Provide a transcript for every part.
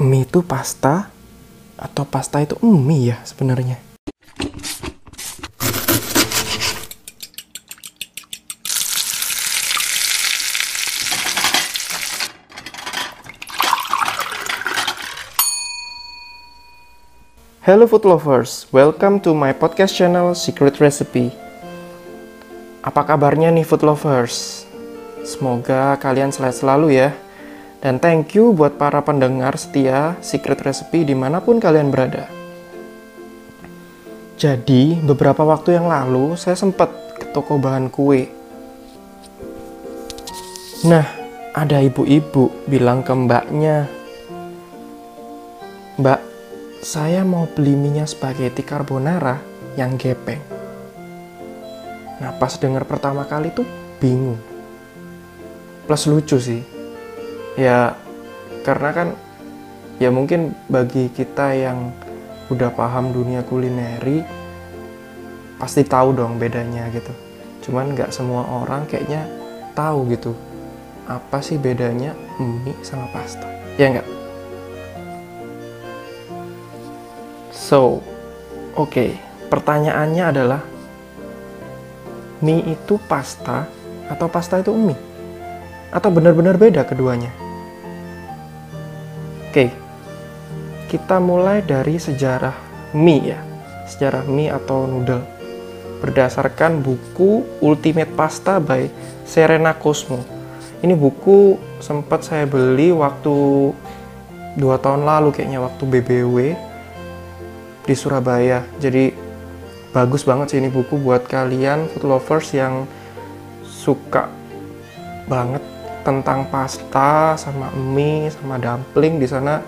mie itu pasta atau pasta itu mie ya sebenarnya? Hello food lovers, welcome to my podcast channel Secret Recipe. Apa kabarnya nih food lovers? Semoga kalian sehat selalu ya. Dan thank you buat para pendengar setia Secret Recipe di mana pun kalian berada. Jadi, beberapa waktu yang lalu saya sempat ke toko bahan kue. Nah, ada ibu-ibu bilang ke mbaknya, Mbak, saya mau beli minyak spaghetti carbonara yang gepeng. Nah, pas dengar pertama kali tuh bingung. Plus lucu sih. Ya, karena kan ya mungkin bagi kita yang udah paham dunia kulineri pasti tahu dong bedanya gitu. Cuman nggak semua orang kayaknya tahu gitu apa sih bedanya mie sama pasta. Ya nggak? So, oke, okay. pertanyaannya adalah mie itu pasta atau pasta itu mie? Atau benar-benar beda keduanya? Oke, kita mulai dari sejarah mie ya, sejarah mie atau noodle. Berdasarkan buku Ultimate Pasta by Serena Cosmo. Ini buku sempat saya beli waktu dua tahun lalu kayaknya waktu BBW di Surabaya. Jadi bagus banget sih ini buku buat kalian food lovers yang suka banget tentang pasta sama mie sama dumpling di sana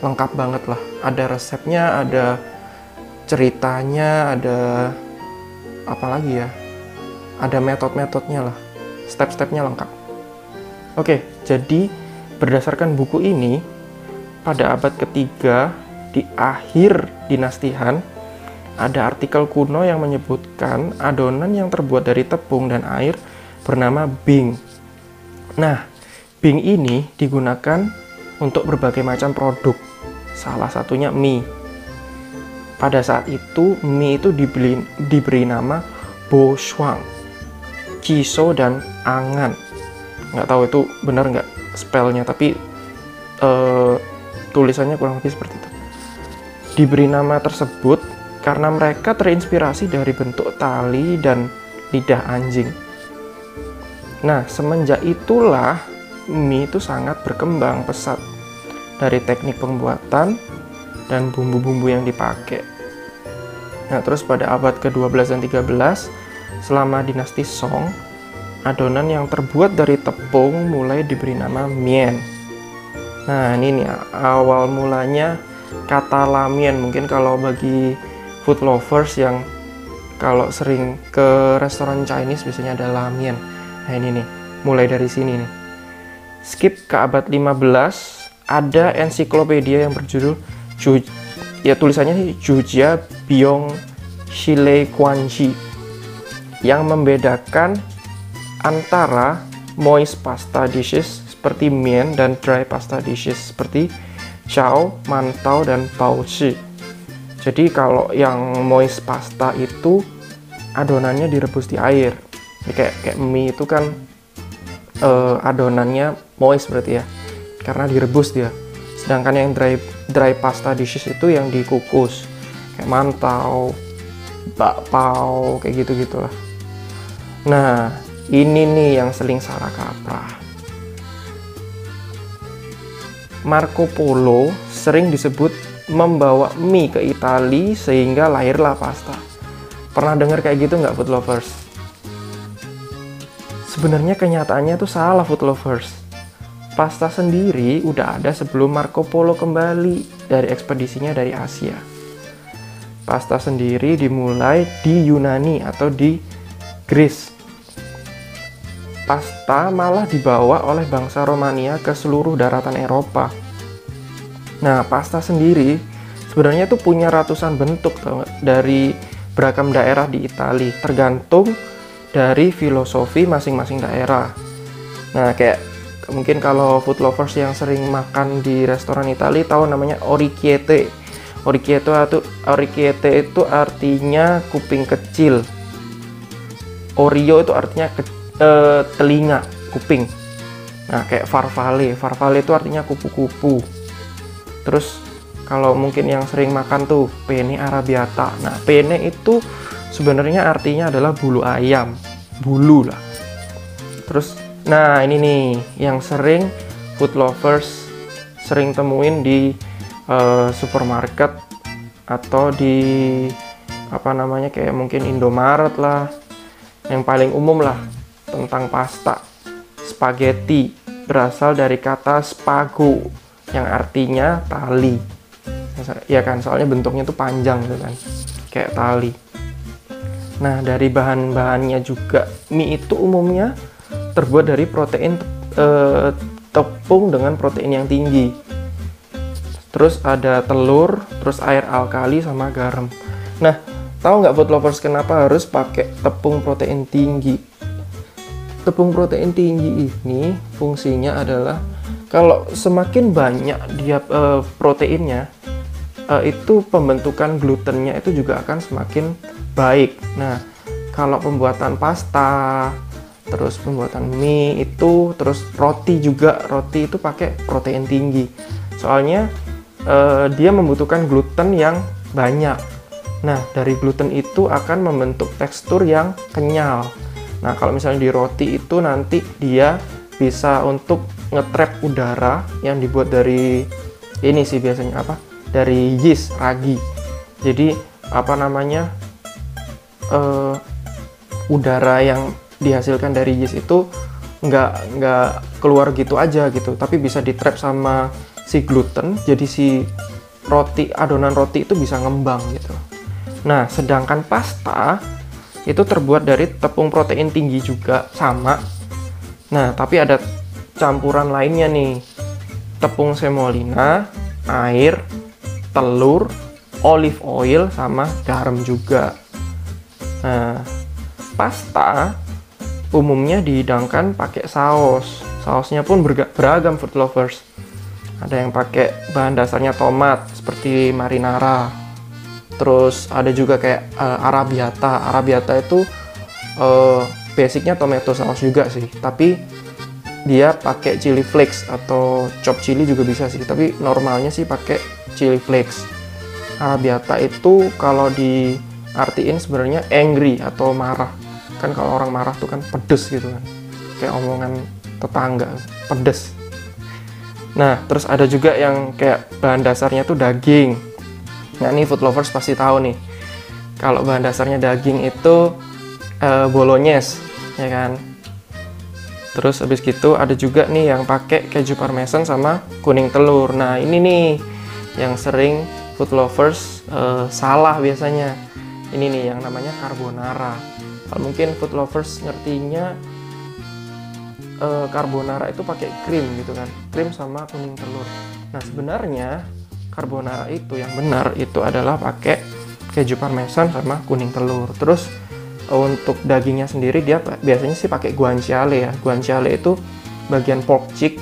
lengkap banget lah. Ada resepnya, ada ceritanya, ada apa lagi ya? Ada metode-metodenya lah. Step-stepnya lengkap. Oke, jadi berdasarkan buku ini pada abad ketiga di akhir dinasti Han, ada artikel kuno yang menyebutkan adonan yang terbuat dari tepung dan air bernama bing. Nah, bing ini digunakan untuk berbagai macam produk, salah satunya mie. Pada saat itu, mie itu dibeli, diberi nama bo shuang, ciso, dan angan. Nggak tahu itu benar nggak spellnya, tapi uh, tulisannya kurang lebih seperti itu diberi nama tersebut karena mereka terinspirasi dari bentuk tali dan lidah anjing. Nah, semenjak itulah mie itu sangat berkembang pesat dari teknik pembuatan dan bumbu-bumbu yang dipakai. Nah, terus pada abad ke-12 dan 13, selama dinasti Song, adonan yang terbuat dari tepung mulai diberi nama mien. Nah, ini nih awal mulanya kata lamian mungkin kalau bagi food lovers yang kalau sering ke restoran Chinese biasanya ada lamian nah ini nih mulai dari sini nih skip ke abad 15 ada ensiklopedia yang berjudul Ju, ya tulisannya sih Jujia Biong Shile Quanji yang membedakan antara moist pasta dishes seperti mien dan dry pasta dishes seperti chow, mantau, dan shi. Jadi kalau yang moist pasta itu adonannya direbus di air. Jadi kayak kayak mie itu kan uh, adonannya moist berarti ya, karena direbus dia. Sedangkan yang dry dry pasta dishes itu yang dikukus, kayak mantau, bakpao, kayak gitu gitulah. Nah, ini nih yang sering salah kaprah Marco Polo sering disebut membawa mie ke Italia sehingga lahirlah pasta. Pernah dengar kayak gitu nggak food lovers? Sebenarnya kenyataannya itu salah food lovers. Pasta sendiri udah ada sebelum Marco Polo kembali dari ekspedisinya dari Asia. Pasta sendiri dimulai di Yunani atau di Greece pasta malah dibawa oleh bangsa Romania ke seluruh daratan Eropa. Nah, pasta sendiri sebenarnya itu punya ratusan bentuk dari beragam daerah di Italia, tergantung dari filosofi masing-masing daerah. Nah, kayak mungkin kalau food lovers yang sering makan di restoran Italia tahu namanya orecchiette orecchiette itu orecchiette itu artinya kuping kecil. Oreo itu artinya ke, eh, telinga kuping. Nah kayak farfalle. Farfalle itu artinya kupu-kupu. Terus kalau mungkin yang sering makan tuh penne arabiata. Nah penne itu sebenarnya artinya adalah bulu ayam bulu lah terus Nah, ini nih yang sering food lovers sering temuin di uh, supermarket atau di apa namanya kayak mungkin Indomaret lah. Yang paling umum lah tentang pasta. Spaghetti berasal dari kata spago yang artinya tali. Ya kan, soalnya bentuknya tuh panjang gitu kan. Kayak tali. Nah, dari bahan-bahannya juga mie itu umumnya terbuat dari protein uh, tepung dengan protein yang tinggi. Terus ada telur, terus air alkali sama garam. Nah, tahu nggak food lovers kenapa harus pakai tepung protein tinggi? Tepung protein tinggi ini fungsinya adalah kalau semakin banyak dia uh, proteinnya, uh, itu pembentukan glutennya itu juga akan semakin baik. Nah, kalau pembuatan pasta, terus pembuatan mie itu terus roti juga. Roti itu pakai protein tinggi. Soalnya eh, dia membutuhkan gluten yang banyak. Nah dari gluten itu akan membentuk tekstur yang kenyal. Nah kalau misalnya di roti itu nanti dia bisa untuk ngetrap udara yang dibuat dari ini sih biasanya apa? Dari yeast ragi. Jadi apa namanya uh, udara yang dihasilkan dari yeast itu nggak nggak keluar gitu aja gitu. Tapi bisa di trap sama si gluten jadi si roti adonan roti itu bisa ngembang gitu. Nah sedangkan pasta itu terbuat dari tepung protein tinggi juga sama. Nah tapi ada campuran lainnya nih. Tepung semolina air telur olive oil sama garam juga nah pasta umumnya dihidangkan pakai saus. Sausnya pun beragam food lovers. Ada yang pakai bahan dasarnya tomat seperti marinara. Terus ada juga kayak uh, arabiata. Arabiata itu uh, basicnya tomato saus juga sih, tapi dia pakai chili flakes atau chop chili juga bisa sih, tapi normalnya sih pakai chili flakes. Arabiata itu kalau diartiin sebenarnya angry atau marah. Kan kalau orang marah tuh kan pedes gitu kan. Kayak omongan tetangga pedes. Nah terus ada juga yang kayak bahan dasarnya tuh daging. Nah ini food lovers pasti tahu nih. Kalau bahan dasarnya daging itu uh, bolognese ya kan? Terus habis gitu ada juga nih yang pakai keju parmesan sama kuning telur. Nah ini nih yang sering food lovers uh, salah biasanya ini nih yang namanya carbonara. Kalau mungkin food lovers ngertinya uh, carbonara itu pakai krim gitu kan. Krim sama kuning telur. Nah sebenarnya carbonara itu yang benar itu adalah pakai keju parmesan sama kuning telur. Terus uh, untuk dagingnya sendiri dia biasanya sih pakai guanciale ya. Guanciale itu bagian pork cheek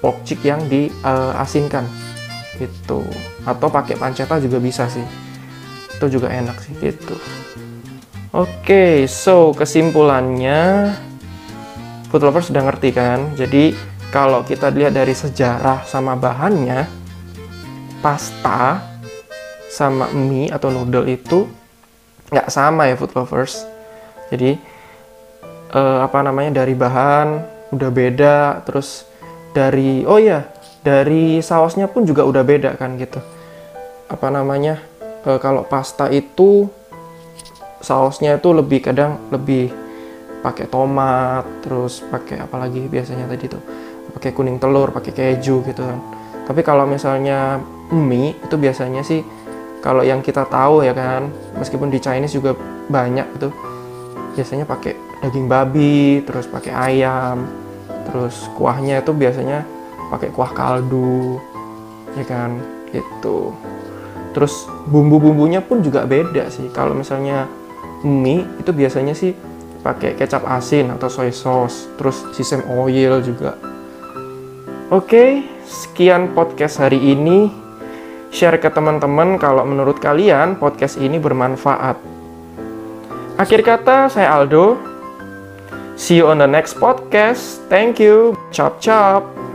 pork cheek yang diasinkan uh, gitu. Atau pakai pancetta juga bisa sih itu juga enak sih gitu Oke, okay, so kesimpulannya food lover sudah ngerti kan? Jadi kalau kita lihat dari sejarah sama bahannya, pasta sama mie atau noodle itu nggak sama ya food lovers. Jadi eh, apa namanya dari bahan udah beda, terus dari oh ya dari sausnya pun juga udah beda kan gitu. Apa namanya eh, kalau pasta itu sausnya itu lebih kadang lebih pakai tomat terus pakai apalagi biasanya tadi tuh? Pakai kuning telur pakai keju gitu kan. Tapi kalau misalnya mie itu biasanya sih kalau yang kita tahu ya kan meskipun di Chinese juga banyak itu biasanya pakai daging babi terus pakai ayam terus kuahnya itu biasanya pakai kuah kaldu ya kan? Gitu terus bumbu-bumbunya pun juga beda sih kalau misalnya mie itu biasanya sih pakai kecap asin atau soy sauce, terus sesame oil juga. Oke, sekian podcast hari ini. Share ke teman-teman kalau menurut kalian podcast ini bermanfaat. Akhir kata, saya Aldo. See you on the next podcast. Thank you. Chop chop.